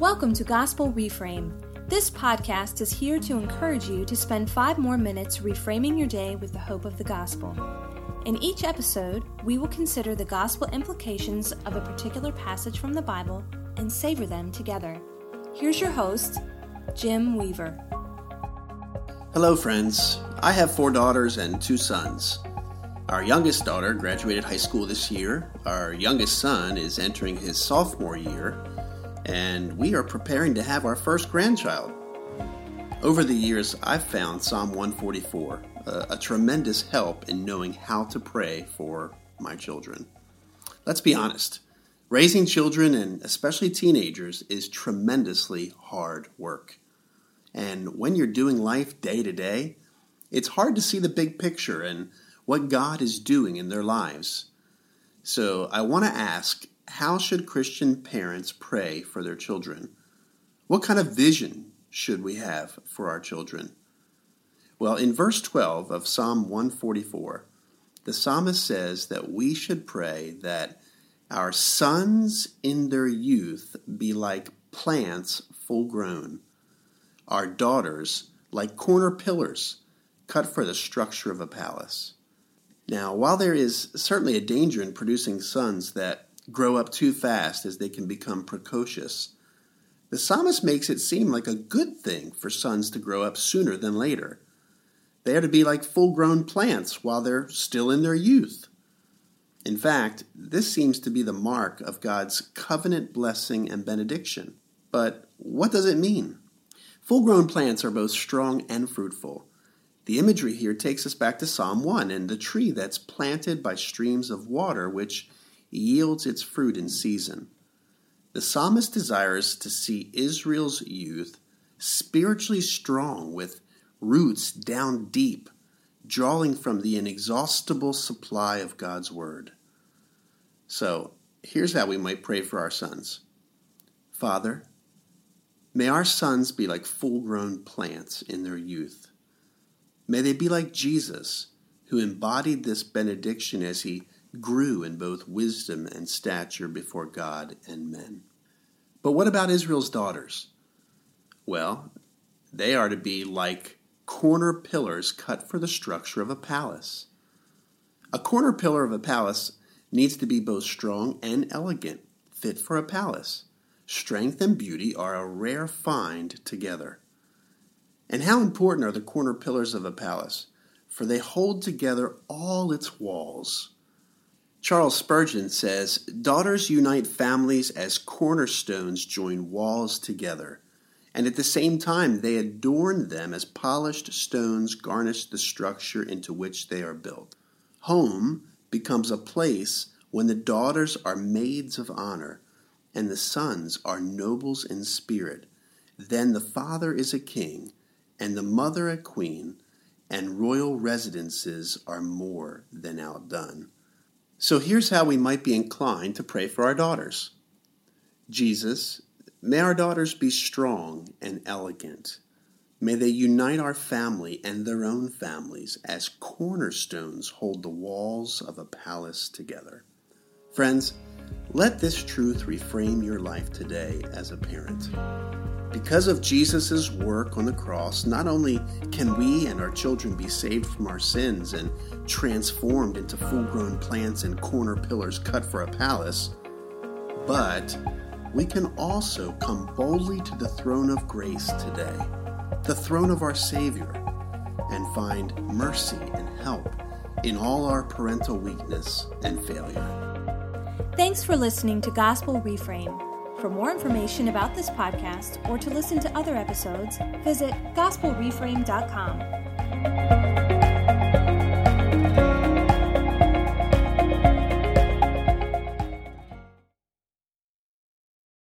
Welcome to Gospel Reframe. This podcast is here to encourage you to spend five more minutes reframing your day with the hope of the gospel. In each episode, we will consider the gospel implications of a particular passage from the Bible and savor them together. Here's your host, Jim Weaver. Hello, friends. I have four daughters and two sons. Our youngest daughter graduated high school this year. Our youngest son is entering his sophomore year, and we are preparing to have our first grandchild. Over the years, I've found Psalm 144 a, uh, a tremendous help in knowing how to pray for my children. Let's be honest. Raising children, and especially teenagers, is tremendously hard work. And when you're doing life day to day, it's hard to see the big picture and what God is doing in their lives. So I want to ask how should Christian parents pray for their children? What kind of vision should we have for our children? Well, in verse 12 of Psalm 144, the psalmist says that we should pray that our sons in their youth be like plants full grown, our daughters like corner pillars cut for the structure of a palace. Now, while there is certainly a danger in producing sons that grow up too fast as they can become precocious, the psalmist makes it seem like a good thing for sons to grow up sooner than later. They are to be like full grown plants while they're still in their youth. In fact, this seems to be the mark of God's covenant blessing and benediction. But what does it mean? Full grown plants are both strong and fruitful. The imagery here takes us back to Psalm 1 and the tree that's planted by streams of water, which yields its fruit in season. The psalmist desires to see Israel's youth spiritually strong with roots down deep, drawing from the inexhaustible supply of God's Word. So, here's how we might pray for our sons Father, may our sons be like full grown plants in their youth May they be like Jesus, who embodied this benediction as he grew in both wisdom and stature before God and men. But what about Israel's daughters? Well, they are to be like corner pillars cut for the structure of a palace. A corner pillar of a palace needs to be both strong and elegant, fit for a palace. Strength and beauty are a rare find together. And how important are the corner pillars of a palace? For they hold together all its walls. Charles Spurgeon says, Daughters unite families as cornerstones join walls together, and at the same time they adorn them as polished stones garnish the structure into which they are built. Home becomes a place when the daughters are maids of honor and the sons are nobles in spirit. Then the father is a king and the mother a queen, and royal residences are more than outdone. So here's how we might be inclined to pray for our daughters Jesus, may our daughters be strong and elegant. May they unite our family and their own families as cornerstones hold the walls of a palace together. Friends, let this truth reframe your life today as a parent. Because of Jesus' work on the cross, not only can we and our children be saved from our sins and transformed into full grown plants and corner pillars cut for a palace, but we can also come boldly to the throne of grace today, the throne of our Savior, and find mercy and help in all our parental weakness and failure. Thanks for listening to Gospel Reframe. For more information about this podcast or to listen to other episodes, visit gospelreframe.com.